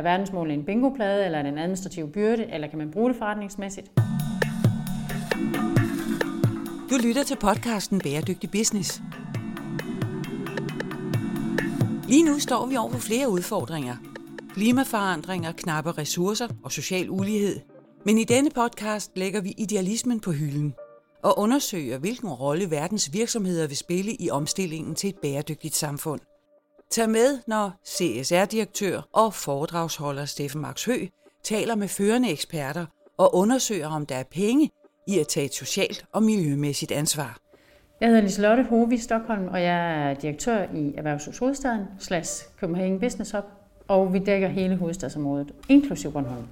Er verdensmålene en bingoplade, eller er det en administrativ byrde, eller kan man bruge det forretningsmæssigt? Du lytter til podcasten Bæredygtig Business. Lige nu står vi over for flere udfordringer. Klimaforandringer, knappe ressourcer og social ulighed. Men i denne podcast lægger vi idealismen på hylden og undersøger, hvilken rolle verdens virksomheder vil spille i omstillingen til et bæredygtigt samfund. Tag med, når CSR-direktør og foredragsholder Steffen Max Hø taler med førende eksperter og undersøger, om der er penge i at tage et socialt og miljømæssigt ansvar. Jeg hedder Liselotte Hove i Stockholm, og jeg er direktør i Erhvervshus Hovedstaden slash Copenhagen Business Hub, og vi dækker hele hovedstadsområdet, inklusive Bornholm.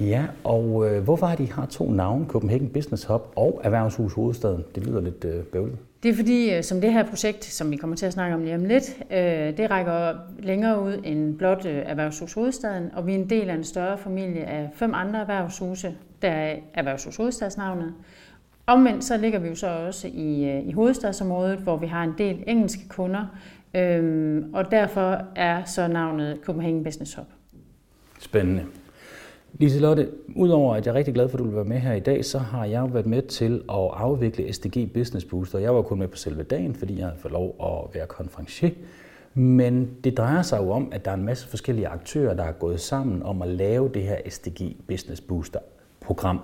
Ja, og øh, hvorfor har de har to navne, Copenhagen Business Hub og Erhvervshus Hovedstaden? Det lyder lidt øh, bøvlet. Det er fordi, øh, som det her projekt, som vi kommer til at snakke om lige om lidt, øh, det rækker længere ud end blot øh, Erhvervshus Hovedstaden, og vi er en del af en større familie af fem andre erhvervshuse, der er Erhvervshus Hovedstadsnavnet. Omvendt så ligger vi jo så også i, i hovedstadsområdet, hvor vi har en del engelske kunder, øhm, og derfor er så navnet Copenhagen Business Hub. Spændende. Liselotte, udover at jeg er rigtig glad for, at du vil være med her i dag, så har jeg jo været med til at afvikle SDG Business Booster. Jeg var kun med på selve dagen, fordi jeg havde fået lov at være konferencier. Men det drejer sig jo om, at der er en masse forskellige aktører, der er gået sammen om at lave det her SDG Business Booster program.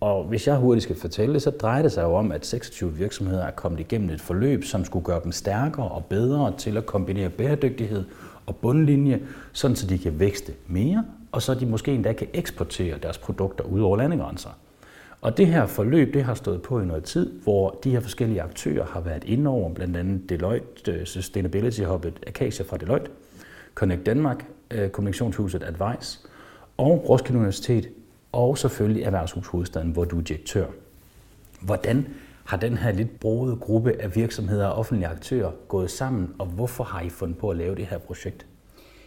Og hvis jeg hurtigt skal fortælle det, så drejer det sig jo om, at 26 virksomheder er kommet igennem et forløb, som skulle gøre dem stærkere og bedre til at kombinere bæredygtighed og bundlinje, sådan så de kan vækste mere og så de måske endda kan eksportere deres produkter ud over landegrænser. Og det her forløb, det har stået på i noget tid, hvor de her forskellige aktører har været inde over, blandt andet Deloitte øh, Sustainability Hub'et Acacia fra Deloitte, Connect Danmark, øh, Kommunikationshuset Advice og Roskilde Universitet, og selvfølgelig Erhvervshus Hovedstaden, hvor du er direktør. Hvordan har den her lidt brogede gruppe af virksomheder og offentlige aktører gået sammen, og hvorfor har I fundet på at lave det her projekt?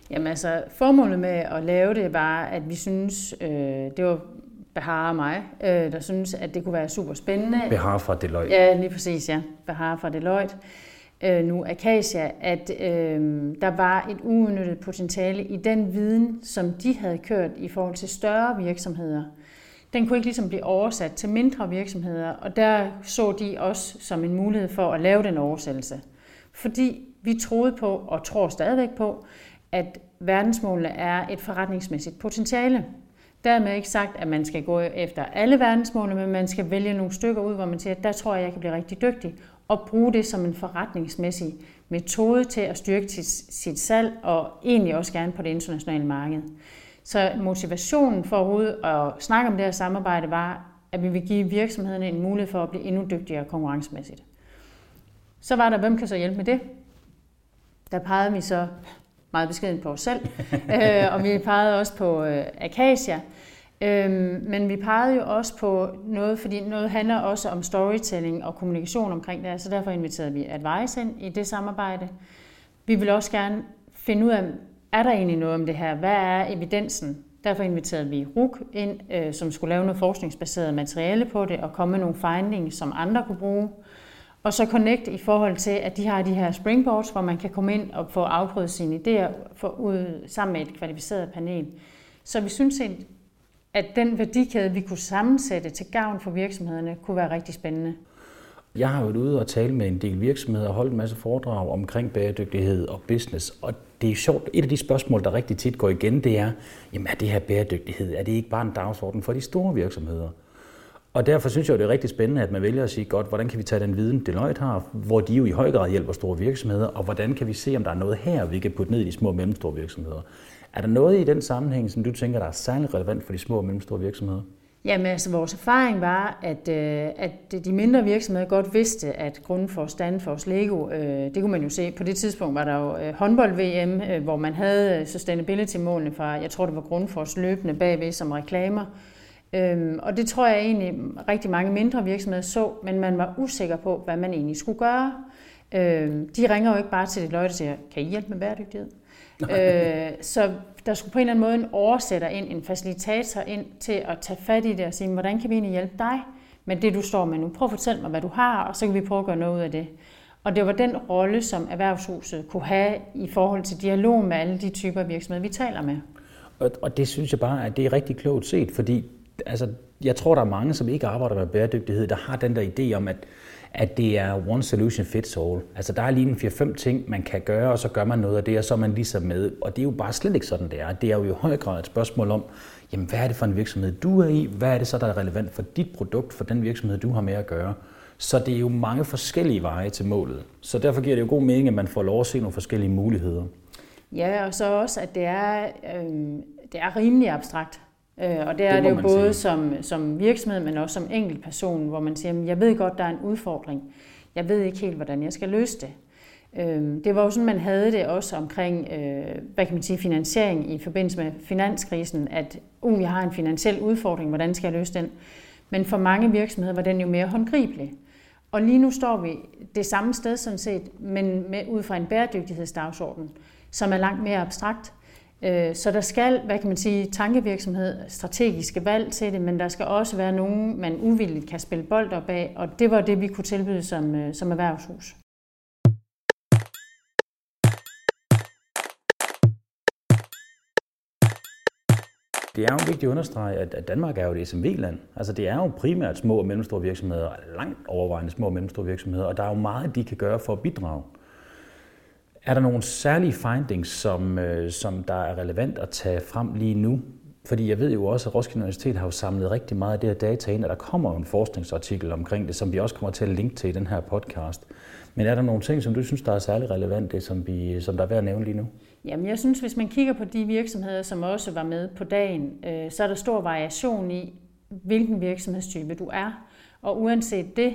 Jamen altså, formålet med at lave det var, at vi synes, øh, det var Behar og mig, øh, der synes, at det kunne være super spændende. Behar fra Deloitte. Ja, lige præcis, ja. Behar fra Deloitte. Øh, nu Acacia, at øh, der var et uudnyttet potentiale i den viden, som de havde kørt i forhold til større virksomheder. Den kunne ikke ligesom blive oversat til mindre virksomheder, og der så de os som en mulighed for at lave den oversættelse. Fordi vi troede på, og tror stadigvæk på, at verdensmålene er et forretningsmæssigt potentiale. Dermed ikke sagt, at man skal gå efter alle verdensmålene, men man skal vælge nogle stykker ud, hvor man siger, at der tror jeg, jeg kan blive rigtig dygtig, og bruge det som en forretningsmæssig metode til at styrke sit, salg, og egentlig også gerne på det internationale marked. Så motivationen for overhovedet at snakke om det her samarbejde var, at vi vil give virksomhederne en mulighed for at blive endnu dygtigere konkurrencemæssigt. Så var der, hvem kan så hjælpe med det? Der pegede vi så meget beskeden på os selv, øh, og vi pegede også på øh, Acacia. Øhm, men vi pegede jo også på noget, fordi noget handler også om storytelling og kommunikation omkring det, så derfor inviterede vi Advice ind i det samarbejde. Vi vil også gerne finde ud af, er der egentlig noget om det her? Hvad er evidensen? Derfor inviterede vi RUK ind, øh, som skulle lave noget forskningsbaseret materiale på det og komme med nogle findings, som andre kunne bruge. Og så Connect i forhold til, at de har de her springboards, hvor man kan komme ind og få afprøvet sine idéer for ud, sammen med et kvalificeret panel. Så vi synes, at den værdikæde, vi kunne sammensætte til gavn for virksomhederne, kunne være rigtig spændende. Jeg har været ude og tale med en del virksomheder og holdt en masse foredrag omkring bæredygtighed og business. Og det er sjovt, et af de spørgsmål, der rigtig tit går igen, det er, jamen er det her bæredygtighed, er det ikke bare en dagsorden for de store virksomheder? Og derfor synes jeg, det er rigtig spændende, at man vælger at sige, godt, hvordan kan vi tage den viden, Deloitte har, hvor de jo i høj grad hjælper store virksomheder, og hvordan kan vi se, om der er noget her, vi kan putte ned i de små og mellemstore virksomheder. Er der noget i den sammenhæng, som du tænker, der er særlig relevant for de små og mellemstore virksomheder? Jamen altså, vores erfaring var, at, øh, at de mindre virksomheder godt vidste, at Grundfos, Danfoss, Lego, øh, det kunne man jo se. På det tidspunkt var der jo øh, håndbold-VM, øh, hvor man havde øh, sustainability-målene fra, jeg tror det var Grundfos løbende bagved som reklamer. Øhm, og det tror jeg egentlig rigtig mange mindre virksomheder så, men man var usikker på, hvad man egentlig skulle gøre. Øhm, de ringer jo ikke bare til Deloitte og siger, kan I hjælpe med bæredygtighed? øh, så der skulle på en eller anden måde en oversætter ind, en facilitator ind til at tage fat i det og sige, hvordan kan vi egentlig hjælpe dig med det, du står med nu? Prøv at fortælle mig, hvad du har, og så kan vi prøve at gøre noget ud af det. Og det var den rolle, som erhvervshuset kunne have i forhold til dialog med alle de typer virksomheder, vi taler med. Og, og det synes jeg bare, at det er rigtig klogt set, fordi altså, jeg tror, der er mange, som ikke arbejder med bæredygtighed, der har den der idé om, at, at det er one solution fits all. Altså der er lige en 4-5 ting, man kan gøre, og så gør man noget af det, og så er man ligesom med. Og det er jo bare slet ikke sådan, det er. Det er jo i høj grad et spørgsmål om, jamen hvad er det for en virksomhed, du er i? Hvad er det så, der er relevant for dit produkt, for den virksomhed, du har med at gøre? Så det er jo mange forskellige veje til målet. Så derfor giver det jo god mening, at man får lov at se nogle forskellige muligheder. Ja, og så også, at det er, øh, det er rimelig abstrakt. Øh, og det er det, det jo både som, som virksomhed, men også som enkeltperson, hvor man siger, jeg ved godt, der er en udfordring. Jeg ved ikke helt, hvordan jeg skal løse det. Øh, det var jo sådan, man havde det også omkring, øh, hvad kan man sige, finansiering i forbindelse med finanskrisen, at uh, jeg har en finansiel udfordring, hvordan skal jeg løse den? Men for mange virksomheder var den jo mere håndgribelig. Og lige nu står vi det samme sted sådan set, men med, ud fra en bæredygtighedsdagsorden, som er langt mere abstrakt. Øh, så der skal, hvad kan man sige, tankevirksomhed, strategiske valg til det, men der skal også være nogen, man uvilligt kan spille bold op af, og det var det, vi kunne tilbyde som, øh, som erhvervshus. Det er jo vigtigt at understrege, at Danmark er jo et SMV-land. Altså det er jo primært små og mellemstore virksomheder, langt overvejende små og mellemstore virksomheder, og der er jo meget, de kan gøre for at bidrage. Er der nogle særlige findings, som, øh, som der er relevant at tage frem lige nu? Fordi jeg ved jo også, at Roskilde Universitet har jo samlet rigtig meget af det her data ind, og der kommer jo en forskningsartikel omkring det, som vi også kommer til at linke til i den her podcast. Men er der nogle ting, som du synes, der er særlig relevante, som, vi, som der er værd at nævne lige nu? Jamen, jeg synes, hvis man kigger på de virksomheder, som også var med på dagen, øh, så er der stor variation i, hvilken virksomhedstype du er. Og uanset det,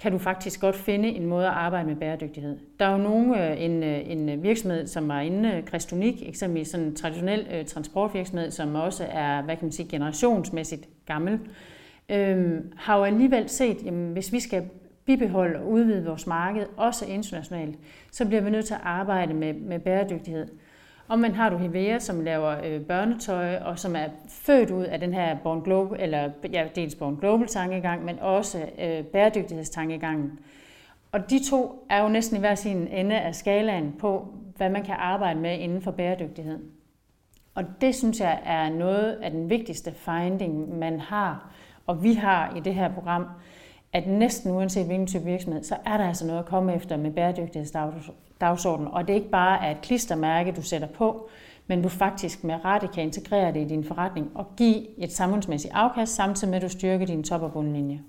kan du faktisk godt finde en måde at arbejde med bæredygtighed. Der er jo nogle, øh, en, øh, en virksomhed, som var inde, øh, Krestonik, eksempelvis sådan en traditionel transportvirksomhed, som også er, hvad kan man sige, generationsmæssigt gammel, øh, har jo alligevel set, jamen, hvis vi skal bibeholde og udvide vores marked, også internationalt, så bliver vi nødt til at arbejde med, med bæredygtighed. Og man har du Hivea, som laver øh, børnetøj, og som er født ud af den her Born Global, eller ja, dels Born Global tankegang, men også øh, bæredygtighedstankegangen. Og de to er jo næsten i hver sin ende af skalaen på, hvad man kan arbejde med inden for bæredygtighed. Og det synes jeg er noget af den vigtigste finding, man har, og vi har i det her program, at næsten uanset hvilken type virksomhed, så er der altså noget at komme efter med bæredygtighedsdagsordenen. Og det er ikke bare er et klistermærke, du sætter på, men du faktisk med rette kan integrere det i din forretning og give et samfundsmæssigt afkast, samtidig med at du styrker din top- og bundlinje.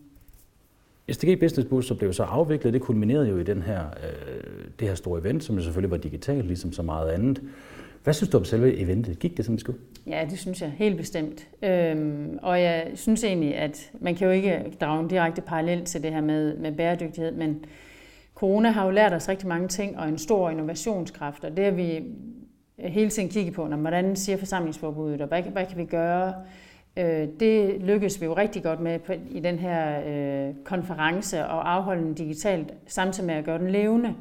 SDG Business Booster blev så afviklet. Det kulminerede jo i den her, øh, det her store event, som jo selvfølgelig var digitalt, ligesom så meget andet. Hvad synes du om selve eventet? Gik det, som det skulle? Ja, det synes jeg helt bestemt. Øhm, og jeg synes egentlig, at man kan jo ikke drage en direkte parallel til det her med, med bæredygtighed, men corona har jo lært os rigtig mange ting og en stor innovationskraft, og det har vi hele tiden kigget på, når, hvordan siger forsamlingsforbuddet, og hvad, hvad kan vi gøre? Øh, det lykkedes vi jo rigtig godt med i den her øh, konference og afholde den digitalt, samtidig med at gøre den levende.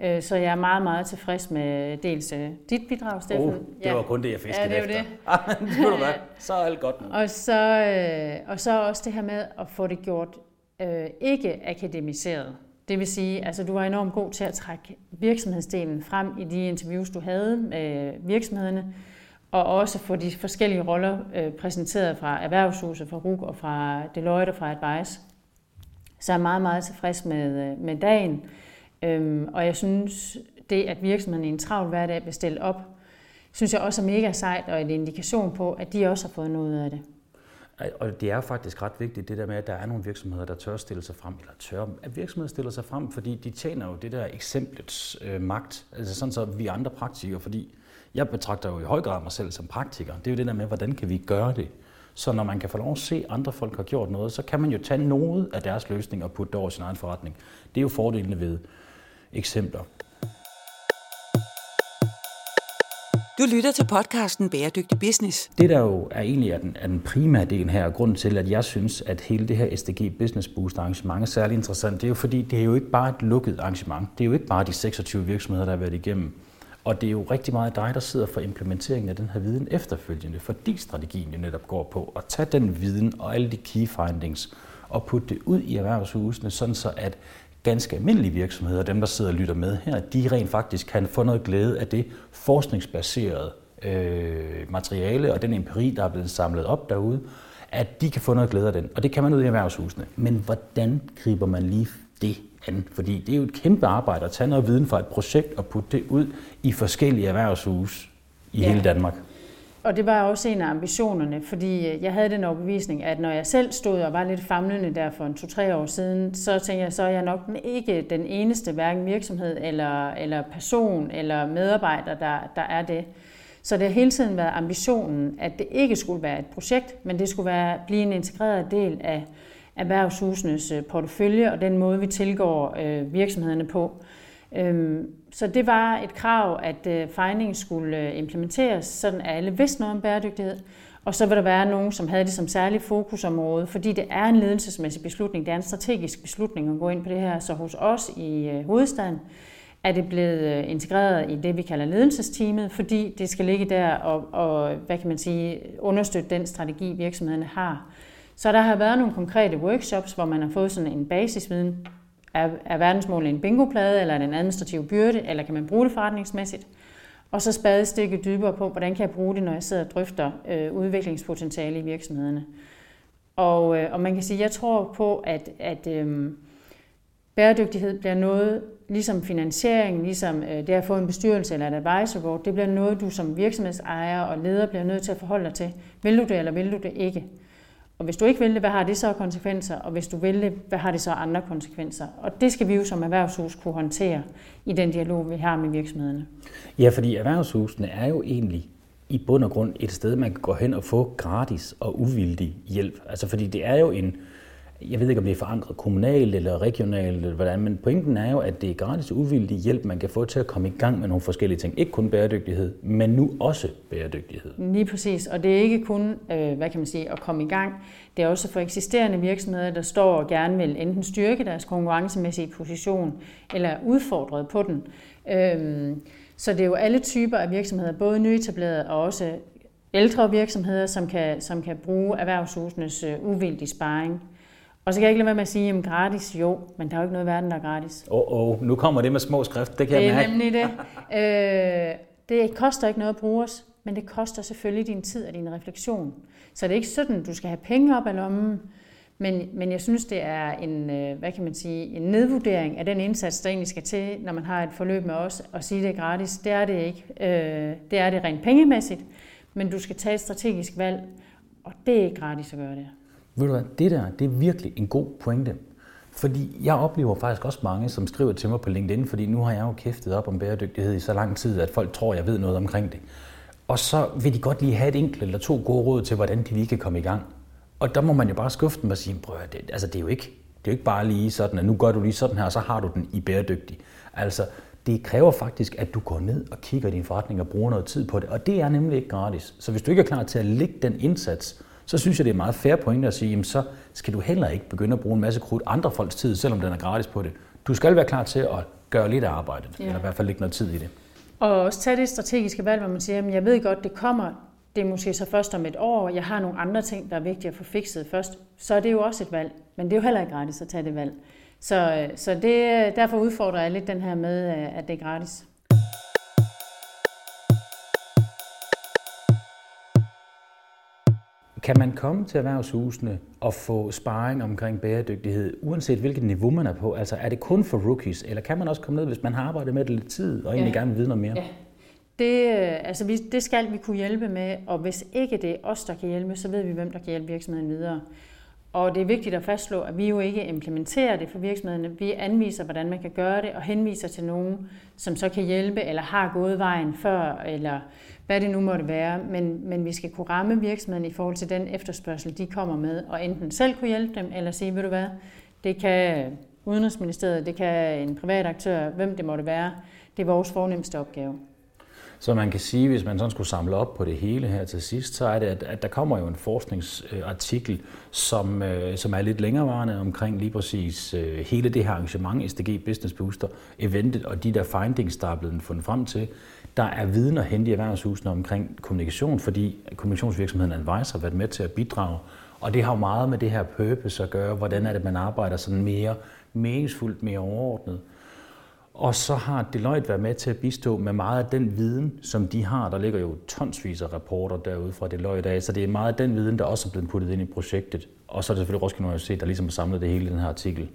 Øh, så jeg er meget, meget tilfreds med dels dit bidrag, Steffen. Oh, det var kun det, jeg fiskede ja, det efter. Det. det. Så er alt godt nu. Og så, og så også det her med at få det gjort øh, ikke akademiseret. Det vil sige, altså du var enormt god til at trække virksomhedsdelen frem i de interviews, du havde med virksomhederne, og også få de forskellige roller øh, præsenteret fra Erhvervshuset, fra RUG og fra Deloitte og fra Advice. Så jeg er meget, meget tilfreds med, øh, med dagen. Øhm, og jeg synes, det at virksomheden i en travl hverdag bliver stillet op, synes jeg også er mega sejt og en indikation på, at de også har fået noget af det. Og det er faktisk ret vigtigt, det der med, at der er nogle virksomheder, der tør stille sig frem, eller tør, at virksomheder stiller sig frem, fordi de tjener jo det der eksemplets øh, magt, altså sådan så vi andre praktikere, fordi jeg betragter jo i høj grad mig selv som praktiker. Det er jo det der med, hvordan kan vi gøre det? Så når man kan få lov at se, at andre folk har gjort noget, så kan man jo tage noget af deres løsning og putte det over sin egen forretning. Det er jo fordelene ved eksempler. Du lytter til podcasten Bæredygtig Business. Det der jo er egentlig er den, er den primære del her, og grunden til, at jeg synes, at hele det her SDG Business Boost arrangement er særlig interessant, det er jo fordi, det er jo ikke bare et lukket arrangement. Det er jo ikke bare de 26 virksomheder, der har været igennem. Og det er jo rigtig meget dig, der sidder for implementeringen af den her viden efterfølgende, fordi strategien jo netop går på at tage den viden og alle de key findings og putte det ud i erhvervshusene, sådan så at ganske almindelige virksomheder, dem der sidder og lytter med her, de rent faktisk kan få noget glæde af det forskningsbaserede øh, materiale og den empiri, der er blevet samlet op derude, at de kan få noget glæde af den. Og det kan man ud i erhvervshusene. Men hvordan griber man lige det an? Fordi det er jo et kæmpe arbejde at tage noget viden fra et projekt og putte det ud i forskellige erhvervshus i ja. hele Danmark. Og det var også en af ambitionerne, fordi øh, jeg havde den overbevisning, at når jeg selv stod og var lidt famlende der for en to-tre år siden, så tænkte jeg, så er jeg nok ikke den eneste, hverken virksomhed eller, eller person eller medarbejder, der, der er det. Så det har hele tiden været ambitionen, at det ikke skulle være et projekt, men det skulle være, blive en integreret del af erhvervshusenes øh, portefølje og den måde, vi tilgår øh, virksomhederne på. Øhm, så det var et krav, at øh, skulle øh, implementeres, sådan at alle vidste noget om bæredygtighed. Og så vil der være nogen, som havde det som særlig fokusområde, fordi det er en ledelsesmæssig beslutning, det er en strategisk beslutning at gå ind på det her. Så hos os i øh, hovedstaden er det blevet øh, integreret i det, vi kalder ledelsesteamet, fordi det skal ligge der og, og hvad kan man sige, understøtte den strategi, virksomhederne har. Så der har været nogle konkrete workshops, hvor man har fået sådan en basisviden er, er verdensmålet en bingoplade, eller er det en administrativ byrde, eller kan man bruge det forretningsmæssigt? Og så spadestikke dybere på, hvordan kan jeg bruge det, når jeg sidder og drøfter øh, udviklingspotentiale i virksomhederne. Og, øh, og man kan sige, at jeg tror på, at, at øh, bæredygtighed bliver noget, ligesom finansiering, ligesom øh, det at få en bestyrelse eller et advisor board, det bliver noget, du som virksomhedsejer og leder bliver nødt til at forholde dig til. Vil du det, eller vil du det ikke? Og hvis du ikke vil det, hvad har det så af konsekvenser? Og hvis du vil det, hvad har det så andre konsekvenser? Og det skal vi jo som erhvervshus kunne håndtere i den dialog, vi har med virksomhederne. Ja, fordi erhvervshusene er jo egentlig i bund og grund et sted, man kan gå hen og få gratis og uvildig hjælp. Altså fordi det er jo en, jeg ved ikke, om det er forankret kommunalt eller regionalt, eller hvordan, men pointen er jo, at det er gratis uvildig hjælp, man kan få til at komme i gang med nogle forskellige ting. Ikke kun bæredygtighed, men nu også bæredygtighed. Lige præcis, og det er ikke kun, øh, hvad kan man sige, at komme i gang. Det er også for eksisterende virksomheder, der står og gerne vil enten styrke deres konkurrencemæssige position, eller udfordre på den. Øhm, så det er jo alle typer af virksomheder, både nyetablerede og også ældre virksomheder, som kan, som kan bruge erhvervshusenes øh, uvildige sparring og så kan jeg ikke lade være med at sige, at gratis, jo, men der er jo ikke noget i verden, der er gratis. Åh, oh, oh, nu kommer det med små skrift, det kan det jeg mærke. Det er nemlig det. Øh, det koster ikke noget at bruge os, men det koster selvfølgelig din tid og din refleksion. Så det er ikke sådan, du skal have penge op af lommen, men, men jeg synes, det er en, øh, hvad kan man sige, en nedvurdering af den indsats, der egentlig skal til, når man har et forløb med os, og sige, det er gratis. Det er det ikke. Øh, det er det rent pengemæssigt, men du skal tage et strategisk valg, og det er ikke gratis at gøre det. Ved du hvad, det der, det er virkelig en god pointe. Fordi jeg oplever faktisk også mange, som skriver til mig på LinkedIn, fordi nu har jeg jo kæftet op om bæredygtighed i så lang tid, at folk tror, jeg ved noget omkring det. Og så vil de godt lige have et enkelt eller to gode råd til, hvordan de lige kan komme i gang. Og der må man jo bare skuffe dem og sige, prøv det, altså det er jo ikke, det er jo ikke bare lige sådan, at nu gør du lige sådan her, og så har du den i bæredygtig. Altså, det kræver faktisk, at du går ned og kigger i din forretning og bruger noget tid på det. Og det er nemlig ikke gratis. Så hvis du ikke er klar til at lægge den indsats, så synes jeg, det er meget fair point at sige, jamen så skal du heller ikke begynde at bruge en masse krudt andre folks tid, selvom den er gratis på det. Du skal være klar til at gøre lidt af arbejdet, ja. eller i hvert fald lægge noget tid i det. Og også tage det strategiske valg, hvor man siger, at jeg ved godt, det kommer, det er måske så først om et år, jeg har nogle andre ting, der er vigtige at få fikset først, så er det jo også et valg. Men det er jo heller ikke gratis at tage det valg. Så, så det, derfor udfordrer jeg lidt den her med, at det er gratis. Kan man komme til erhvervshusene og få sparring omkring bæredygtighed, uanset hvilket niveau man er på? Altså er det kun for rookies, eller kan man også komme ned, hvis man har arbejdet med det lidt tid, og egentlig ja. gerne vil vide noget mere? Ja. Det, altså, vi, det skal vi kunne hjælpe med, og hvis ikke det er os, der kan hjælpe, så ved vi, hvem der kan hjælpe virksomheden videre. Og det er vigtigt at fastslå, at vi jo ikke implementerer det for virksomhederne. Vi anviser, hvordan man kan gøre det, og henviser til nogen, som så kan hjælpe, eller har gået vejen før, eller hvad det nu måtte være. Men, men vi skal kunne ramme virksomheden i forhold til den efterspørgsel, de kommer med, og enten selv kunne hjælpe dem, eller sige, ved du hvad, det kan Udenrigsministeriet, det kan en privat aktør, hvem det måtte være. Det er vores fornemmeste opgave. Så man kan sige, hvis man sådan skulle samle op på det hele her til sidst, så er det, at, at der kommer jo en forskningsartikel, som, øh, som er lidt længerevarende omkring lige præcis øh, hele det her arrangement, SDG Business Booster eventet, og de der findings, der er blevet fundet frem til. Der er viden at hente i erhvervshusene omkring kommunikation, fordi kommunikationsvirksomheden Advisor har været med til at bidrage. Og det har jo meget med det her purpose at gøre. Hvordan er det, man arbejder sådan mere meningsfuldt, mere overordnet. Og så har Deloitte været med til at bistå med meget af den viden, som de har. Der ligger jo tonsvis af rapporter derude fra Deloitte af, så det er meget af den viden, der også er blevet puttet ind i projektet. Og så er det selvfølgelig Roskilde Universitet, der ligesom har samlet det hele i den her artikel.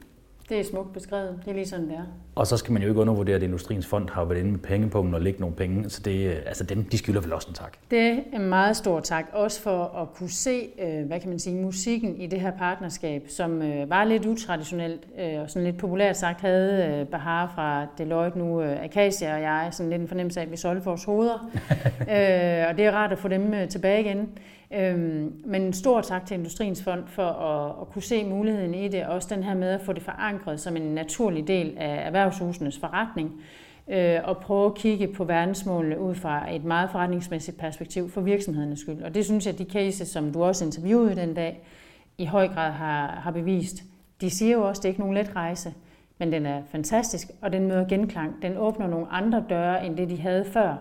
Det er smukt beskrevet. Det er lige sådan, det er. Og så skal man jo ikke undervurdere, at Industriens Fond har været inde med penge på og lægge nogle penge. Så det, altså dem, de skylder vel også en tak. Det er en meget stor tak. Også for at kunne se, øh, hvad kan man sige, musikken i det her partnerskab, som øh, var lidt utraditionelt øh, og sådan lidt populært sagt havde Bahar fra Deloitte nu, Acacia og jeg, sådan lidt en fornemmelse af, at vi solgte vores hoveder. og det er rart at få dem tilbage igen. Øhm, men en stor tak til Industriens Fond for at, at kunne se muligheden i det, og også den her med at få det forankret som en naturlig del af erhvervshusenes forretning, øh, og prøve at kigge på verdensmålene ud fra et meget forretningsmæssigt perspektiv for virksomhedernes skyld. Og det synes jeg, at de cases, som du også interviewede den dag, i høj grad har, har bevist. De siger jo også, at det er ikke nogen let rejse, men den er fantastisk, og den møder genklang. Den åbner nogle andre døre, end det de havde før.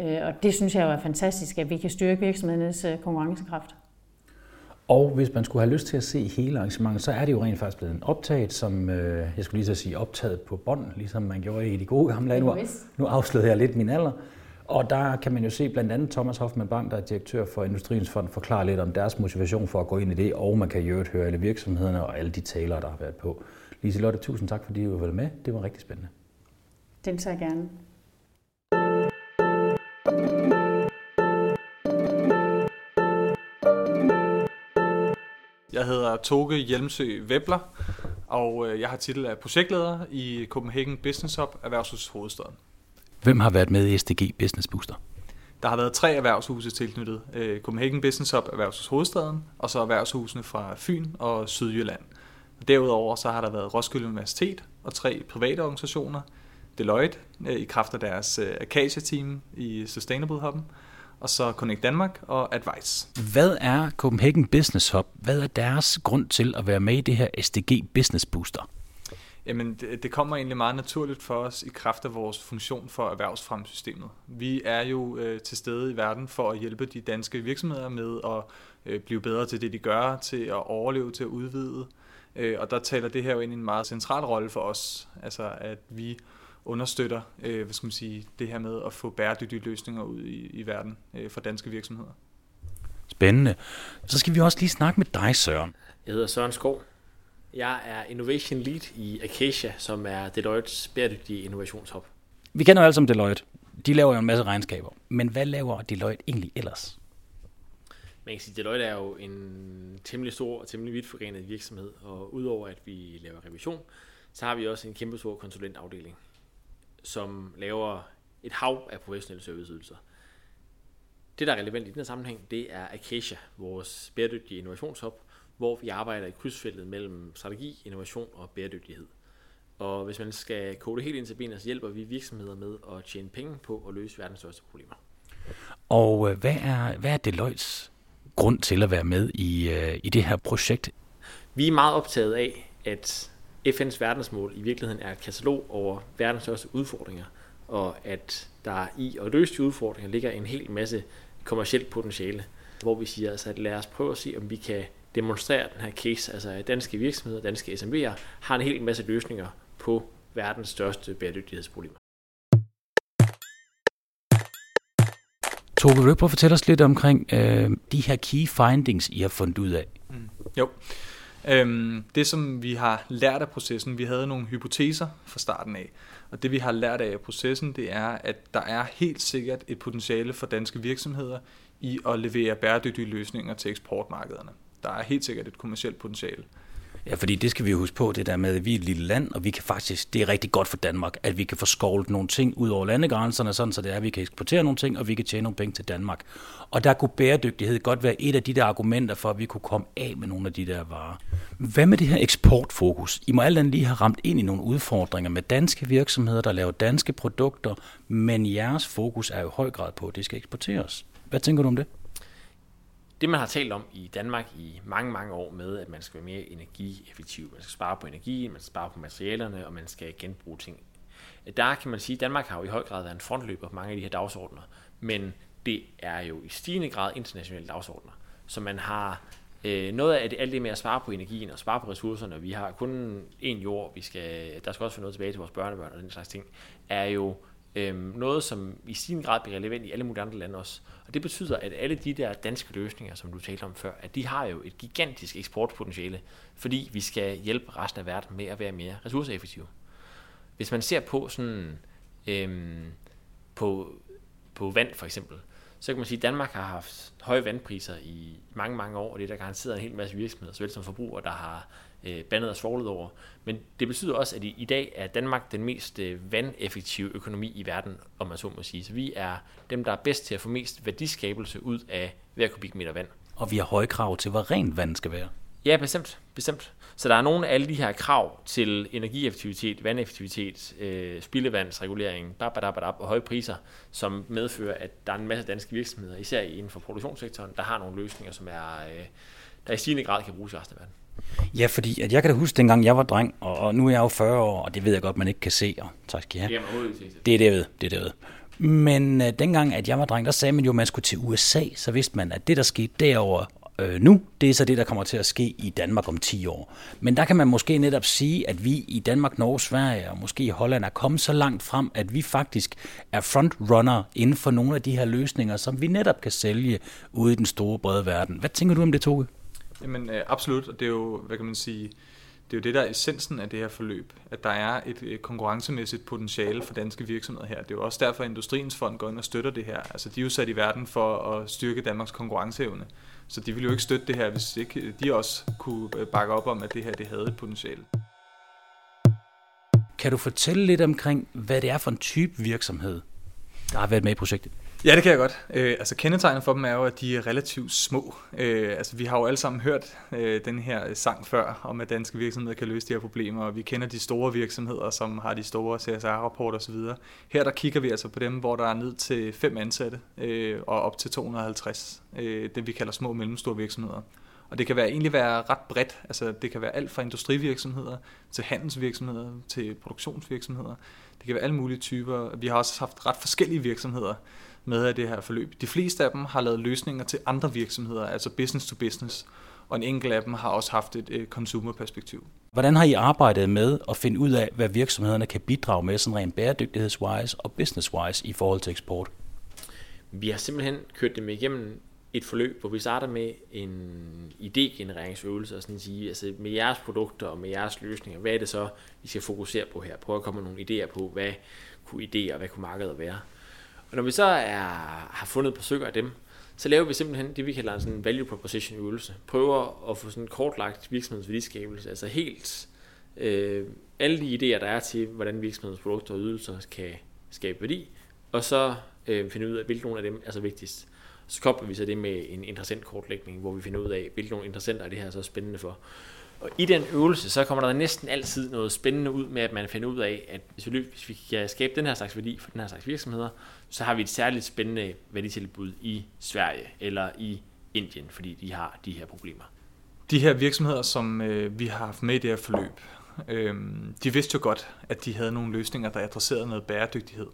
Øh, og det synes jeg jo er fantastisk, at vi kan styrke virksomhedernes øh, konkurrencekraft. Og hvis man skulle have lyst til at se hele arrangementet, så er det jo rent faktisk blevet optaget, som øh, jeg skulle lige så sige optaget på bånd, ligesom man gjorde i de gode gamle dage. Nu, nu afslørede jeg lidt min alder. Og der kan man jo se blandt andet Thomas Hoffmann Bang, der er direktør for Industriens Fond, forklare lidt om deres motivation for at gå ind i det, og man kan jo høre alle virksomhederne og alle de talere, der har været på. Lise Lotte, tusind tak, fordi du var med. Det var rigtig spændende. Den tager jeg gerne. Jeg hedder Toge Hjelmsø Webler, og øh, jeg har titel af projektleder i Copenhagen Business Hub, Erhvervshus Hovedstaden. Hvem har været med i SDG Business Booster? Der har været tre erhvervshuse tilknyttet. Øh, Copenhagen Business Hub, Erhvervshus Hovedstaden, og så erhvervshusene fra Fyn og Sydjylland. Derudover så har der været Roskilde Universitet og tre private organisationer, Deloitte øh, i kraft af deres Acacia-team i Sustainable Hub'en, og så Connect Danmark og Advice. Hvad er Copenhagen Business Hub? Hvad er deres grund til at være med i det her SDG Business Booster? Jamen, det, det kommer egentlig meget naturligt for os i kraft af vores funktion for erhvervsfremsystemet. Vi er jo øh, til stede i verden for at hjælpe de danske virksomheder med at øh, blive bedre til det, de gør, til at overleve, til at udvide. Øh, og der taler det her jo ind i en meget central rolle for os, altså at vi understøtter øh, hvad skal man sige, det her med at få bæredygtige løsninger ud i, i verden øh, for danske virksomheder. Spændende. Så skal vi også lige snakke med dig, Søren. Jeg hedder Søren Skov. Jeg er Innovation Lead i Acacia, som er Deloittes bæredygtige innovationshop. Vi kender jo alle sammen Deloitte. De laver jo en masse regnskaber. Men hvad laver Deloitte egentlig ellers? Man kan sige, at Deloitte er jo en temmelig stor og temmelig vidt forgrenet virksomhed, og udover at vi laver revision, så har vi også en kæmpe stor konsulentafdeling som laver et hav af professionelle serviceydelser. Det, der er relevant i den her sammenhæng, det er Acacia, vores bæredygtige innovationshop, hvor vi arbejder i krydsfeltet mellem strategi, innovation og bæredygtighed. Og hvis man skal kode helt ind til benet, så hjælper vi virksomheder med at tjene penge på at løse verdens største problemer. Og øh, hvad er, hvad er Deloittes grund til at være med i, øh, i det her projekt? Vi er meget optaget af, at FN's verdensmål i virkeligheden er et katalog over verdens største udfordringer, og at der i at løse de udfordringer ligger en hel masse kommersielt potentiale, hvor vi siger, altså, at lad os prøve at se, om vi kan demonstrere den her case, altså at danske virksomheder, danske SMB'er, har en hel masse løsninger på verdens største bæredygtighedsproblemer. Tove, vil du prøve at fortælle os lidt omkring øh, de her key findings, I har fundet ud af? Mm. Jo. Øhm, det som vi har lært af processen, vi havde nogle hypoteser fra starten af, og det vi har lært af processen, det er, at der er helt sikkert et potentiale for danske virksomheder i at levere bæredygtige løsninger til eksportmarkederne. Der er helt sikkert et kommersielt potentiale. Ja, fordi det skal vi jo huske på, det der med, at vi er et lille land, og vi kan faktisk, det er rigtig godt for Danmark, at vi kan få skovlet nogle ting ud over landegrænserne, sådan så det er, at vi kan eksportere nogle ting, og vi kan tjene nogle penge til Danmark. Og der kunne bæredygtighed godt være et af de der argumenter for, at vi kunne komme af med nogle af de der varer. Hvad med det her eksportfokus? I må alt andet lige have ramt ind i nogle udfordringer med danske virksomheder, der laver danske produkter, men jeres fokus er jo i høj grad på, at det skal eksporteres. Hvad tænker du om det? Det, man har talt om i Danmark i mange, mange år med, at man skal være mere energieffektiv, man skal spare på energi, man skal spare på materialerne, og man skal genbruge ting. Der kan man sige, at Danmark har jo i høj grad været en frontløber på mange af de her dagsordner, men det er jo i stigende grad internationale dagsordner. Så man har Øh, noget af det, alt det med at spare på energien og spare på ressourcerne, vi har kun én jord, vi skal, der skal også få noget tilbage til vores børnebørn og den slags ting, er jo øh, noget, som i sin grad bliver relevant i alle mulige andre lande også. Og det betyder, at alle de der danske løsninger, som du talte om før, at de har jo et gigantisk eksportpotentiale, fordi vi skal hjælpe resten af verden med at være mere ressourceeffektive. Hvis man ser på sådan øhm, på, på vand for eksempel, så kan man sige, at Danmark har haft høje vandpriser i mange, mange år, og det er der garanteret en hel masse virksomheder, såvel som forbrugere, der har øh, bandet og svoglet over. Men det betyder også, at i, i dag er Danmark den mest øh, vandeffektive økonomi i verden, om man så må sige. Så vi er dem, der er bedst til at få mest værdiskabelse ud af hver kubikmeter vand. Og vi har høje krav til, hvor rent vand skal være. Ja, bestemt. Bestemt. Så der er nogle af alle de her krav til energieffektivitet, vandeffektivitet, øh, spildevandsregulering, babadabadab, og høje priser, som medfører, at der er en masse danske virksomheder, især inden for produktionssektoren, der har nogle løsninger, som er, øh, der i stigende grad kan bruges i resten af verden. Ja, fordi at jeg kan da huske, dengang jeg var dreng, og, og nu er jeg jo 40 år, og det ved jeg godt, man ikke kan se, og tak skal I have. Det er det, jeg ved. Det er det, jeg ved. Men øh, dengang, at jeg var dreng, der sagde man jo, at man skulle til USA, så vidste man, at det, der skete derover øh, nu, det er så det, der kommer til at ske i Danmark om 10 år. Men der kan man måske netop sige, at vi i Danmark, Norge, Sverige og måske i Holland er kommet så langt frem, at vi faktisk er frontrunner inden for nogle af de her løsninger, som vi netop kan sælge ude i den store brede verden. Hvad tænker du om det, Toge? Jamen øh, absolut, og det er jo, hvad kan man sige, det er jo det, der er essensen af det her forløb, at der er et konkurrencemæssigt potentiale for danske virksomheder her. Det er jo også derfor, at Industriens Fond går ind og støtter det her. Altså, de er jo sat i verden for at styrke Danmarks konkurrenceevne. Så de ville jo ikke støtte det her, hvis ikke de også kunne øh, bakke op om, at det her det havde et potentiale. Kan du fortælle lidt omkring, hvad det er for en type virksomhed, der har været med i projektet? Ja, det kan jeg godt. Øh, altså kendetegnet for dem er jo, at de er relativt små. Øh, altså vi har jo alle sammen hørt øh, den her sang før, om at danske virksomheder kan løse de her problemer, og vi kender de store virksomheder, som har de store CSR-rapporter osv. Her der kigger vi altså på dem, hvor der er ned til fem ansatte øh, og op til 250, øh, det vi kalder små og mellemstore virksomheder. Og det kan være, egentlig være ret bredt. Altså, det kan være alt fra industrivirksomheder til handelsvirksomheder til produktionsvirksomheder. Det kan være alle mulige typer. Vi har også haft ret forskellige virksomheder, med af det her forløb. De fleste af dem har lavet løsninger til andre virksomheder, altså business to business, og en enkelt af dem har også haft et consumer consumerperspektiv. Hvordan har I arbejdet med at finde ud af, hvad virksomhederne kan bidrage med sådan rent bæredygtighedswise og businesswise i forhold til eksport? Vi har simpelthen kørt dem igennem et forløb, hvor vi starter med en idégenereringsøvelse, og sådan at sige, altså med jeres produkter og med jeres løsninger, hvad er det så, vi skal fokusere på her? Prøve at komme med nogle idéer på, hvad kunne idéer, hvad kunne markedet være? Og når vi så er, har fundet på stykker af dem, så laver vi simpelthen det, vi kalder en sådan value proposition øvelse. Prøver at få sådan kortlagt virksomhedens værdiskabelse, altså helt øh, alle de idéer, der er til, hvordan virksomhedens produkter og ydelser kan skabe værdi, og så øh, finde ud af, hvilke nogle af dem er så vigtigst. Så kobler vi så det med en interessant kortlægning, hvor vi finder ud af, hvilke nogle interessenter er det her så spændende for. Og i den øvelse, så kommer der næsten altid noget spændende ud med, at man finder ud af, at hvis vi, hvis vi kan skabe den her slags værdi for den her slags virksomheder, så har vi et særligt spændende værditilbud i Sverige eller i Indien, fordi de har de her problemer. De her virksomheder, som øh, vi har haft med i det her forløb, øh, de vidste jo godt, at de havde nogle løsninger, der adresserede noget bæredygtighed.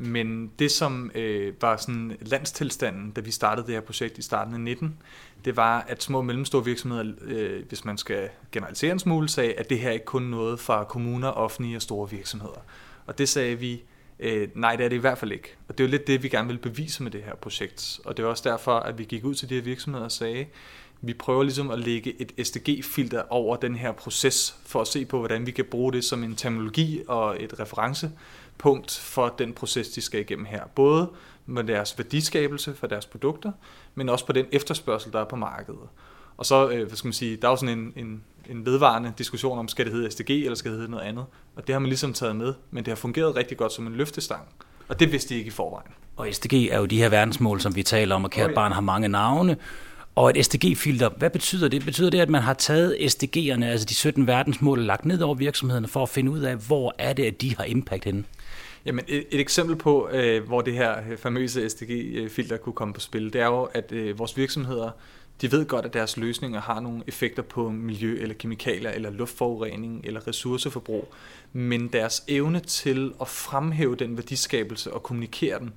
Men det, som øh, var sådan landstilstanden, da vi startede det her projekt i starten af 19, det var, at små og mellemstore virksomheder, øh, hvis man skal generalisere en smule, sagde, at det her ikke kun noget fra kommuner, offentlige og store virksomheder. Og det sagde vi, øh, nej, det er det i hvert fald ikke. Og det er jo lidt det, vi gerne vil bevise med det her projekt. Og det er også derfor, at vi gik ud til de her virksomheder og sagde, vi prøver ligesom at lægge et SDG-filter over den her proces, for at se på, hvordan vi kan bruge det som en terminologi og et reference referencepunkt for den proces, de skal igennem her. Både med deres værdiskabelse for deres produkter, men også på den efterspørgsel, der er på markedet. Og så, øh, hvad skal man sige, der er jo sådan en, en, en vedvarende diskussion om, skal det hedde SDG, eller skal det hedde noget andet. Og det har man ligesom taget med, men det har fungeret rigtig godt som en løftestang. Og det vidste de ikke i forvejen. Og SDG er jo de her verdensmål, som vi taler om, og kært barn har mange navne. Og et SDG-filter, hvad betyder det? Betyder det, at man har taget SDG'erne, altså de 17 verdensmål, lagt ned over virksomhederne for at finde ud af, hvor er det, at de har impact henne? Jamen et, et eksempel på, øh, hvor det her øh, famøse SDG-filter kunne komme på spil, det er jo, at øh, vores virksomheder, de ved godt, at deres løsninger har nogle effekter på miljø eller kemikalier eller luftforurening eller ressourceforbrug, men deres evne til at fremhæve den værdiskabelse og kommunikere den,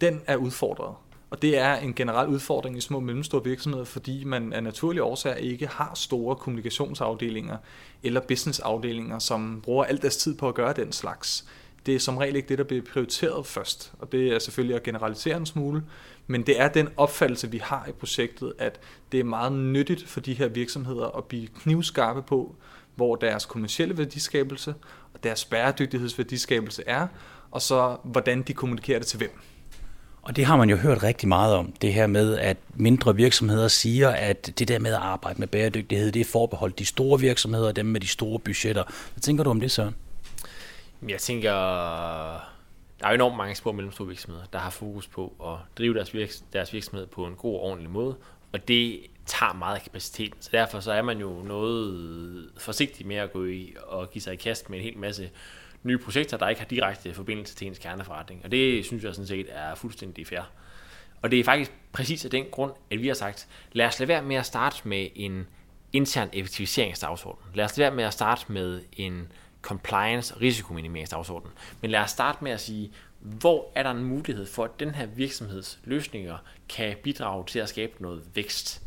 den er udfordret. Og det er en generel udfordring i små og mellemstore virksomheder, fordi man af naturlige årsager ikke har store kommunikationsafdelinger eller businessafdelinger, som bruger al deres tid på at gøre den slags. Det er som regel ikke det, der bliver prioriteret først, og det er selvfølgelig at generalisere en smule, men det er den opfattelse, vi har i projektet, at det er meget nyttigt for de her virksomheder at blive knivskarpe på, hvor deres kommercielle værdiskabelse og deres bæredygtighedsværdiskabelse er, og så hvordan de kommunikerer det til hvem. Og det har man jo hørt rigtig meget om, det her med, at mindre virksomheder siger, at det der med at arbejde med bæredygtighed, det er forbeholdt de store virksomheder, dem med de store budgetter. Hvad tænker du om det, Søren? Jeg tænker, der er jo enormt mange små og mellemstore virksomheder, der har fokus på at drive deres, virks- deres virksomhed på en god og ordentlig måde, og det tager meget af kapaciteten. Så derfor så er man jo noget forsigtig med at gå i og give sig i kast med en hel masse nye projekter, der ikke har direkte forbindelse til ens kerneforretning. Og det synes jeg sådan set er fuldstændig fair. Og det er faktisk præcis af den grund, at vi har sagt, lad os lade være med at starte med en intern effektiviseringsdagsorden. Lad os lade være med at starte med en compliance og risikominimeringsdagsorden. Men lad os starte med at sige, hvor er der en mulighed for, at den her virksomheds løsninger kan bidrage til at skabe noget vækst.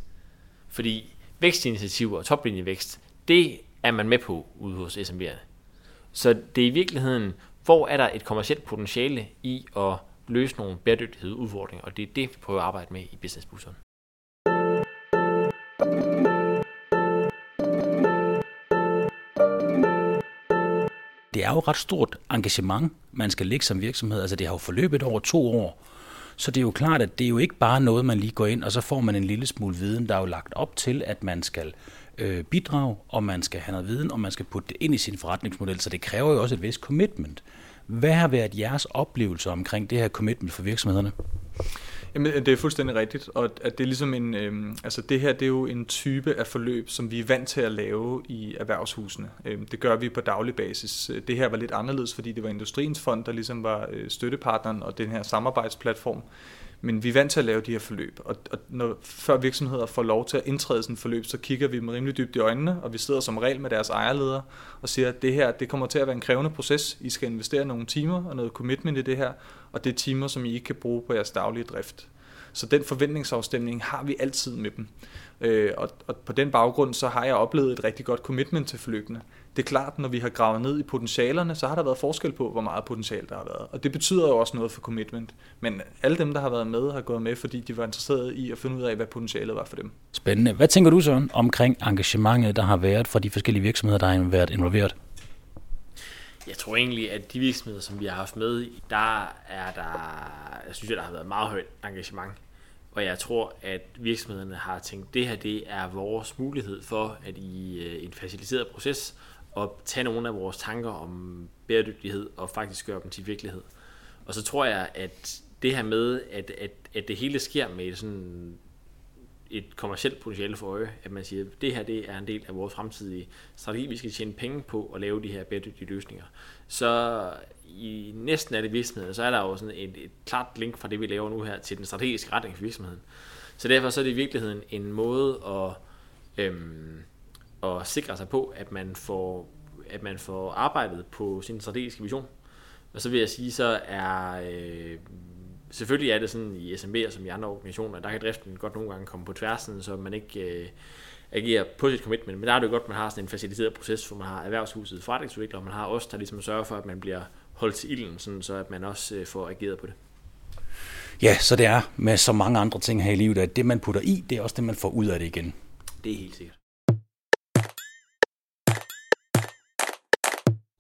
Fordi vækstinitiativer og toplinjevækst, det er man med på ude hos SMB'erne. Så det er i virkeligheden, hvor er der et kommersielt potentiale i at løse nogle bæredygtighedsudfordringer, og det er det, vi prøver at arbejde med i Business Boosteren. Det er jo et ret stort engagement, man skal lægge som virksomhed. Altså det har jo forløbet over to år. Så det er jo klart, at det er jo ikke bare noget, man lige går ind, og så får man en lille smule viden. Der er jo lagt op til, at man skal øh, bidrage, og man skal have noget viden, og man skal putte det ind i sin forretningsmodel. Så det kræver jo også et vist commitment. Hvad har været jeres oplevelser omkring det her commitment for virksomhederne? Jamen, øh, det er fuldstændig rigtigt, og at det er ligesom en, øhm, altså det her, det er jo en type af forløb, som vi er vant til at lave i erhvervshusene. Øhm, det gør vi på daglig basis. Øh, det her var lidt anderledes, fordi det var Industriens Fond, der ligesom var øh, støttepartneren og den her samarbejdsplatform. Men vi er vant til at lave de her forløb, og, og når, før virksomheder får lov til at indtræde sådan et forløb, så kigger vi dem rimelig dybt i øjnene, og vi sidder som regel med deres ejerledere og siger, at det her det kommer til at være en krævende proces. I skal investere nogle timer og noget commitment i det her, og det er timer, som I ikke kan bruge på jeres daglige drift. Så den forventningsafstemning har vi altid med dem. Øh, og, og på den baggrund, så har jeg oplevet et rigtig godt commitment til forløbene. Det er klart, når vi har gravet ned i potentialerne, så har der været forskel på, hvor meget potentiale der har været. Og det betyder jo også noget for commitment. Men alle dem, der har været med, har gået med, fordi de var interesserede i at finde ud af, hvad potentialet var for dem. Spændende. Hvad tænker du så omkring engagementet, der har været fra de forskellige virksomheder, der har været involveret? Jeg tror egentlig, at de virksomheder, som vi har haft med, der er der, jeg synes, at der har været meget højt engagement. Og jeg tror, at virksomhederne har tænkt, at det her det er vores mulighed for, at i øh, en faciliteret proces, at tage nogle af vores tanker om bæredygtighed og faktisk gøre dem til virkelighed. Og så tror jeg, at det her med, at, at, at det hele sker med sådan et kommersielt potentiale for øje, at man siger, at det her det er en del af vores fremtidige strategi, vi skal tjene penge på at lave de her bæredygtige løsninger. Så i næsten alle virksomheder, så er der jo sådan et, et klart link fra det, vi laver nu her, til den strategiske retning for virksomheden. Så derfor så er det i virkeligheden en måde at, øhm, at sikre sig på, at man får at man får arbejdet på sin strategiske vision. Og så vil jeg sige, så er øh, selvfølgelig er det sådan i SMB'er som i andre organisationer, der kan driften godt nogle gange komme på tværsen, så man ikke øh, agerer på sit commitment. Men der er det jo godt, at man har sådan en faciliteret proces, hvor man har erhvervshuset forretningsudvikler, og man har også der ligesom sørger for, at man bliver holdt til ilden, sådan så at man også øh, får ageret på det. Ja, så det er med så mange andre ting her i livet, at det man putter i, det er også det, man får ud af det igen. Det er helt sikkert.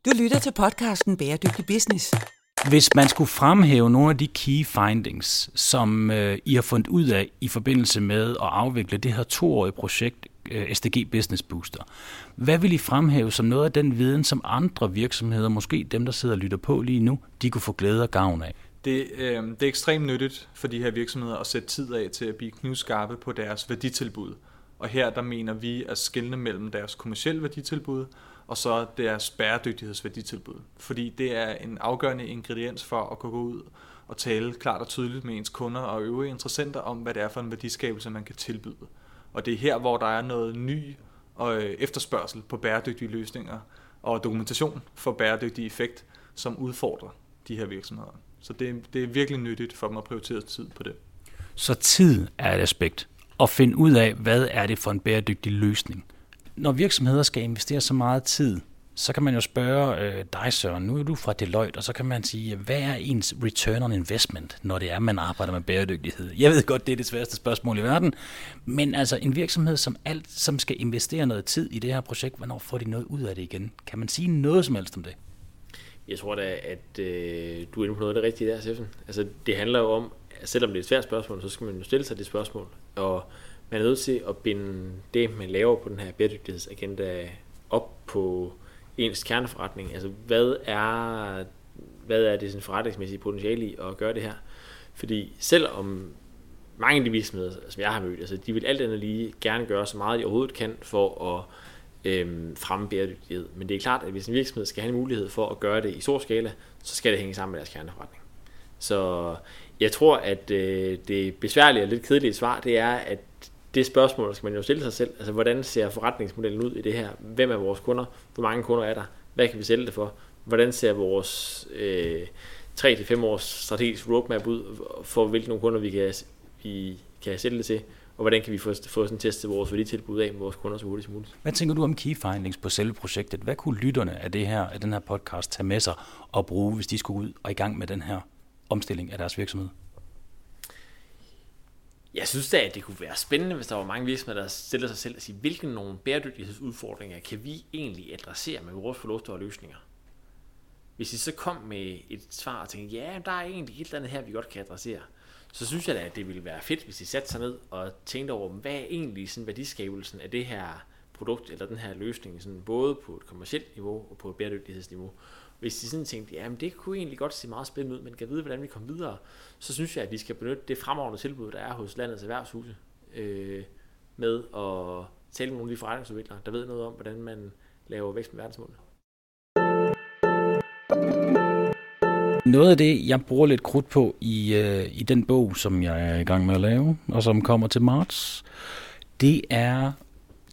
Du lytter til podcasten Bæredygtig Business. Hvis man skulle fremhæve nogle af de key findings, som øh, I har fundet ud af i forbindelse med at afvikle det her toårige projekt, øh, SDG Business Booster, hvad vil I fremhæve som noget af den viden, som andre virksomheder, måske dem, der sidder og lytter på lige nu, de kunne få glæde og gavn af? Det, øh, det er ekstremt nyttigt for de her virksomheder at sætte tid af til at blive knivskarpe på deres værditilbud. Og her der mener vi at skille mellem deres kommersielle værditilbud og så deres bæredygtighedsværditilbud. Fordi det er en afgørende ingrediens for at kunne gå ud og tale klart og tydeligt med ens kunder og øvrige interessenter om, hvad det er for en værdiskabelse, man kan tilbyde. Og det er her, hvor der er noget ny og efterspørgsel på bæredygtige løsninger og dokumentation for bæredygtig effekt, som udfordrer de her virksomheder. Så det, det er virkelig nyttigt for dem at prioritere tid på det. Så tid er et aspekt. At finde ud af, hvad er det for en bæredygtig løsning. Når virksomheder skal investere så meget tid så kan man jo spørge øh, dig, Søren, nu er du fra Deloitte, og så kan man sige, hvad er ens return on investment, når det er, man arbejder med bæredygtighed? Jeg ved godt, det er det sværeste spørgsmål i verden, men altså en virksomhed, som, alt, som skal investere noget tid i det her projekt, hvornår får de noget ud af det igen? Kan man sige noget som helst om det? Jeg tror da, at øh, du er inde på noget af det rigtige der, Steffen. Altså, det handler jo om, at selvom det er et svært spørgsmål, så skal man jo stille sig det spørgsmål, og man er nødt til at binde det, man laver på den her bæredygtighedsagenda op på ens kerneforretning. Altså, hvad er, hvad er det sådan forretningsmæssige potentiale i at gøre det her? Fordi selvom mange af de virksomheder, som jeg har mødt, altså, de vil alt andet lige gerne gøre så meget, de overhovedet kan for at øhm, fremme bæredygtighed. Men det er klart, at hvis en virksomhed skal have en mulighed for at gøre det i stor skala, så skal det hænge sammen med deres kerneforretning. Så jeg tror, at øh, det besværlige og lidt kedelige svar, det er, at det spørgsmål skal man jo stille sig selv. Altså, hvordan ser forretningsmodellen ud i det her? Hvem er vores kunder? Hvor mange kunder er der? Hvad kan vi sælge det for? Hvordan ser vores øh, 3-5 års strategisk roadmap ud for, hvilke nogle kunder vi kan, vi kan sælge det til? Og hvordan kan vi få, få sådan testet vores værditilbud af med vores kunder så hurtigt som muligt? Hvad tænker du om key findings på selve projektet? Hvad kunne lytterne af, det her, af den her podcast tage med sig og bruge, hvis de skulle ud og i gang med den her omstilling af deres virksomhed? Jeg synes da, at det kunne være spændende, hvis der var mange virksomheder, der stiller sig selv og siger, hvilke nogle bæredygtighedsudfordringer kan vi egentlig adressere med vores forlufter løsninger? Hvis I så kom med et svar og tænkte, ja, der er egentlig et eller andet her, vi godt kan adressere, så synes jeg da, at det ville være fedt, hvis I satte sig ned og tænkte over, hvad er egentlig sådan værdiskabelsen af det her produkt eller den her løsning, sådan både på et kommersielt niveau og på et bæredygtighedsniveau hvis de sådan tænkte, ja, men det kunne egentlig godt se meget spændende ud, men kan vide, hvordan vi kommer videre, så synes jeg, at vi skal benytte det fremragende tilbud, der er hos landets erhvervshuse, øh, med at tale med nogle af de forretningsudviklere, der ved noget om, hvordan man laver vækst med verdensmålene. Noget af det, jeg bruger lidt krudt på i, øh, i den bog, som jeg er i gang med at lave, og som kommer til marts, det er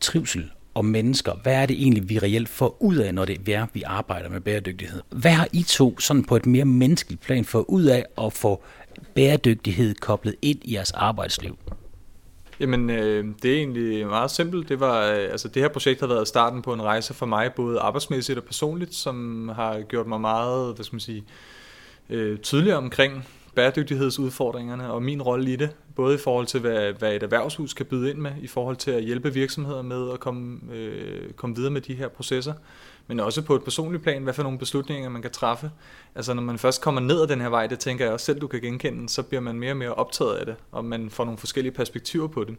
trivsel og mennesker. Hvad er det egentlig, vi reelt får ud af, når det er, vi arbejder med bæredygtighed? Hvad har I to sådan på et mere menneskeligt plan fået ud af at få bæredygtighed koblet ind i jeres arbejdsliv? Jamen, øh, det er egentlig meget simpelt. Det, var, øh, altså, det her projekt har været starten på en rejse for mig, både arbejdsmæssigt og personligt, som har gjort mig meget, hvad skal man sige, øh, tydeligere omkring bæredygtighedsudfordringerne og min rolle i det, både i forhold til, hvad, hvad et erhvervshus kan byde ind med, i forhold til at hjælpe virksomheder med at komme, øh, komme videre med de her processer, men også på et personligt plan, hvad for nogle beslutninger man kan træffe. Altså når man først kommer ned ad den her vej, det tænker jeg også selv, du kan genkende, så bliver man mere og mere optaget af det, og man får nogle forskellige perspektiver på det.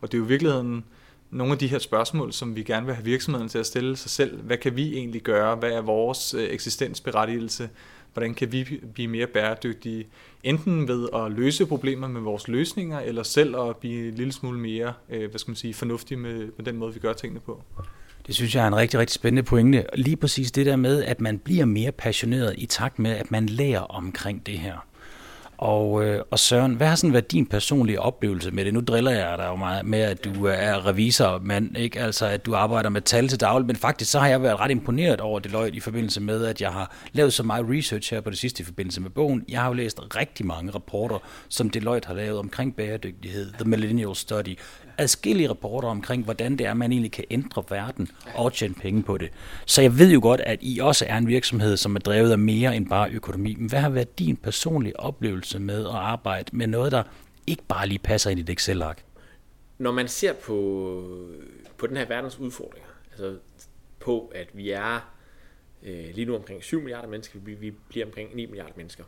Og det er jo i virkeligheden nogle af de her spørgsmål, som vi gerne vil have virksomheden til at stille sig selv. Hvad kan vi egentlig gøre? Hvad er vores øh, eksistensberettigelse? Hvordan kan vi blive mere bæredygtige? Enten ved at løse problemer med vores løsninger, eller selv at blive en lille smule mere øh, hvad skal man sige, fornuftige med, med den måde, vi gør tingene på. Det synes jeg er en rigtig, rigtig spændende pointe. Lige præcis det der med, at man bliver mere passioneret i takt med, at man lærer omkring det her. Og, øh, og Søren, hvad har sådan været din personlige oplevelse med det? Nu driller jeg dig jo meget med, at du øh, er revisor, men ikke altså, at du arbejder med tal til daglig, men faktisk så har jeg været ret imponeret over Deloitte i forbindelse med, at jeg har lavet så meget research her på det sidste i forbindelse med bogen. Jeg har jo læst rigtig mange rapporter, som Deloitte har lavet omkring bæredygtighed, The Millennial Study, adskillige rapporter omkring, hvordan det er, man egentlig kan ændre verden og tjene penge på det. Så jeg ved jo godt, at I også er en virksomhed, som er drevet af mere end bare økonomi. Men hvad har været din personlige oplevelse med at arbejde med noget, der ikke bare lige passer ind i et Excel-ark? Når man ser på, på den her verdens udfordringer, altså på, at vi er øh, lige nu omkring 7 milliarder mennesker, vi, vi bliver omkring 9 milliarder mennesker.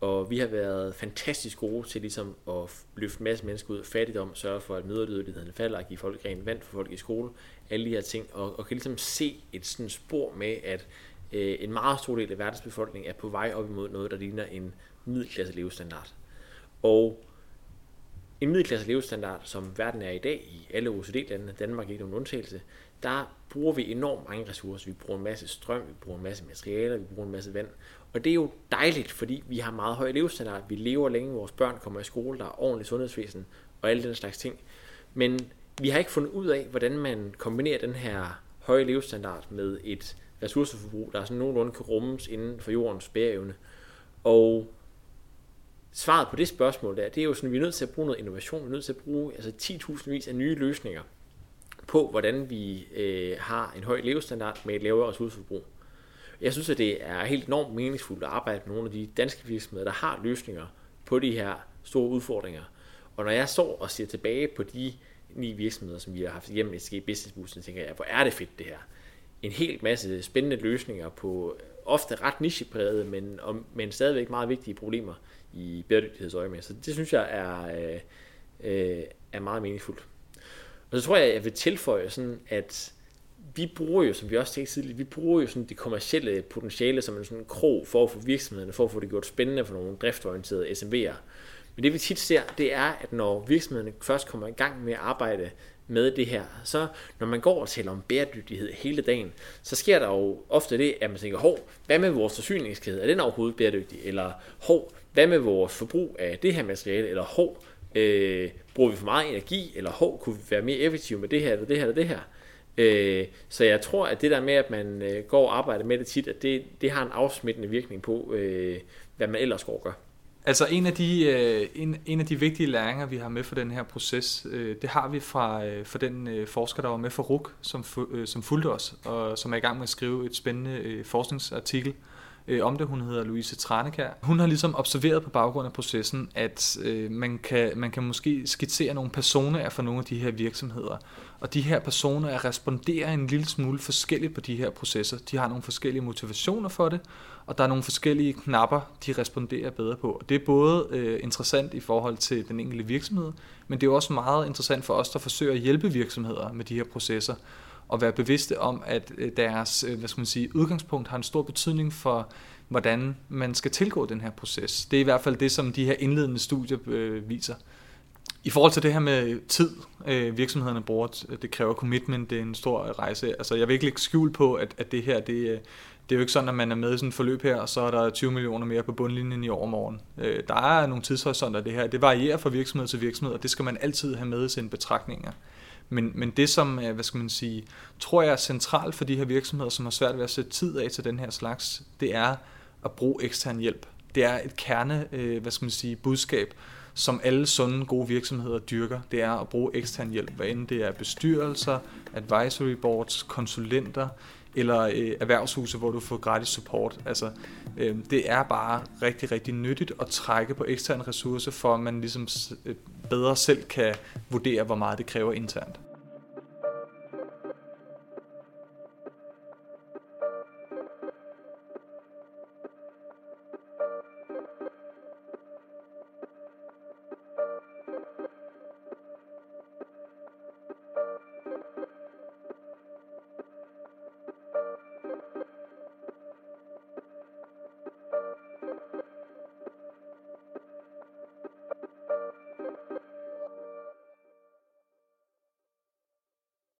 Og vi har været fantastisk gode til ligesom at løfte en masse mennesker ud af fattigdom, sørge for, at møderdødeligheden falder, at give folk rent vand for folk i skole, alle de her ting, og, og kan ligesom se et sådan spor med, at øh, en meget stor del af verdens befolkning er på vej op imod noget, der ligner en middelklasse levestandard. Og en middelklasse levestandard, som verden er i dag i alle OECD-landene, Danmark ikke nogen undtagelse, der bruger vi enormt mange ressourcer. Vi bruger en masse strøm, vi bruger en masse materialer, vi bruger en masse vand. Og det er jo dejligt, fordi vi har meget høj levestandard. Vi lever længe, vores børn kommer i skole, der er ordentligt sundhedsvæsen og alle den slags ting. Men vi har ikke fundet ud af, hvordan man kombinerer den her høje levestandard med et ressourceforbrug, der sådan nogenlunde kan rummes inden for jordens bæreevne. Og svaret på det spørgsmål der, det er jo sådan, at vi er nødt til at bruge noget innovation, vi er nødt til at bruge altså 10.000 vis af nye løsninger på, hvordan vi øh, har en høj levestandard med et lavere ressourceforbrug. Jeg synes, at det er helt enormt meningsfuldt at arbejde med nogle af de danske virksomheder, der har løsninger på de her store udfordringer. Og når jeg står og ser tilbage på de ni virksomheder, som vi har haft igennem SG Business Boost, så tænker jeg, hvor er det fedt det her. En hel masse spændende løsninger på ofte ret nicheprægede, men, men stadigvæk meget vigtige problemer i bæredygtighedsøje med. Så det synes jeg er, øh, øh, er meget meningsfuldt. Og så tror jeg, jeg vil tilføje sådan, at vi bruger jo, som vi også tænkte tidligere, vi bruger jo sådan det kommercielle potentiale som en sådan krog for at få virksomhederne, for at få det gjort spændende for nogle driftorienterede SMV'er. Men det vi tit ser, det er, at når virksomhederne først kommer i gang med at arbejde med det her, så når man går og taler om bæredygtighed hele dagen, så sker der jo ofte det, at man tænker, hov, hvad med vores forsyningskæde? Er den overhovedet bæredygtig? Eller hov, hvad med vores forbrug af det her materiale? Eller hov, øh, bruger vi for meget energi? Eller hov, kunne vi være mere effektive med det her, eller det her, eller det her? Øh, så jeg tror, at det der med, at man øh, går og arbejder med det tit, at det, det har en afsmittende virkning på, øh, hvad man ellers går og gør. Altså en af, de, øh, en, en af de vigtige læringer, vi har med for den her proces, øh, det har vi fra, øh, fra den øh, forsker, der var med for RUK, som, øh, som fulgte os, og som er i gang med at skrive et spændende øh, forskningsartikel øh, øh, om det. Hun hedder Louise Tranekær. Hun har ligesom observeret på baggrund af processen, at øh, man, kan, man kan måske skitsere nogle personer for nogle af de her virksomheder. Og de her personer responderer en lille smule forskelligt på de her processer. De har nogle forskellige motivationer for det, og der er nogle forskellige knapper, de responderer bedre på. Og det er både øh, interessant i forhold til den enkelte virksomhed, men det er også meget interessant for os, der forsøger at hjælpe virksomheder med de her processer og være bevidste om, at øh, deres øh, hvad skal man sige, udgangspunkt har en stor betydning for, hvordan man skal tilgå den her proces. Det er i hvert fald det, som de her indledende studier øh, viser. I forhold til det her med tid, øh, virksomhederne bruger, det kræver commitment, det er en stor rejse. Altså, jeg vil ikke lægge skjul på, at, at det her, det, det er jo ikke sådan, at man er med i sådan et forløb her, og så er der 20 millioner mere på bundlinjen i overmorgen. Der er nogle tidshorisonter det her. Det varierer fra virksomhed til virksomhed, og det skal man altid have med i sine betragtninger. Men, men det, som hvad skal man sige, tror jeg er centralt for de her virksomheder, som har svært ved at sætte tid af til den her slags, det er at bruge ekstern hjælp. Det er et kerne, øh, hvad skal man sige, budskab, som alle sunde, gode virksomheder dyrker. Det er at bruge ekstern hjælp, hvad end det er bestyrelser, advisory boards, konsulenter, eller øh, erhvervshuse, hvor du får gratis support. Altså, øh, det er bare rigtig, rigtig nyttigt at trække på eksterne ressourcer, for at man ligesom øh, bedre selv kan vurdere, hvor meget det kræver internt.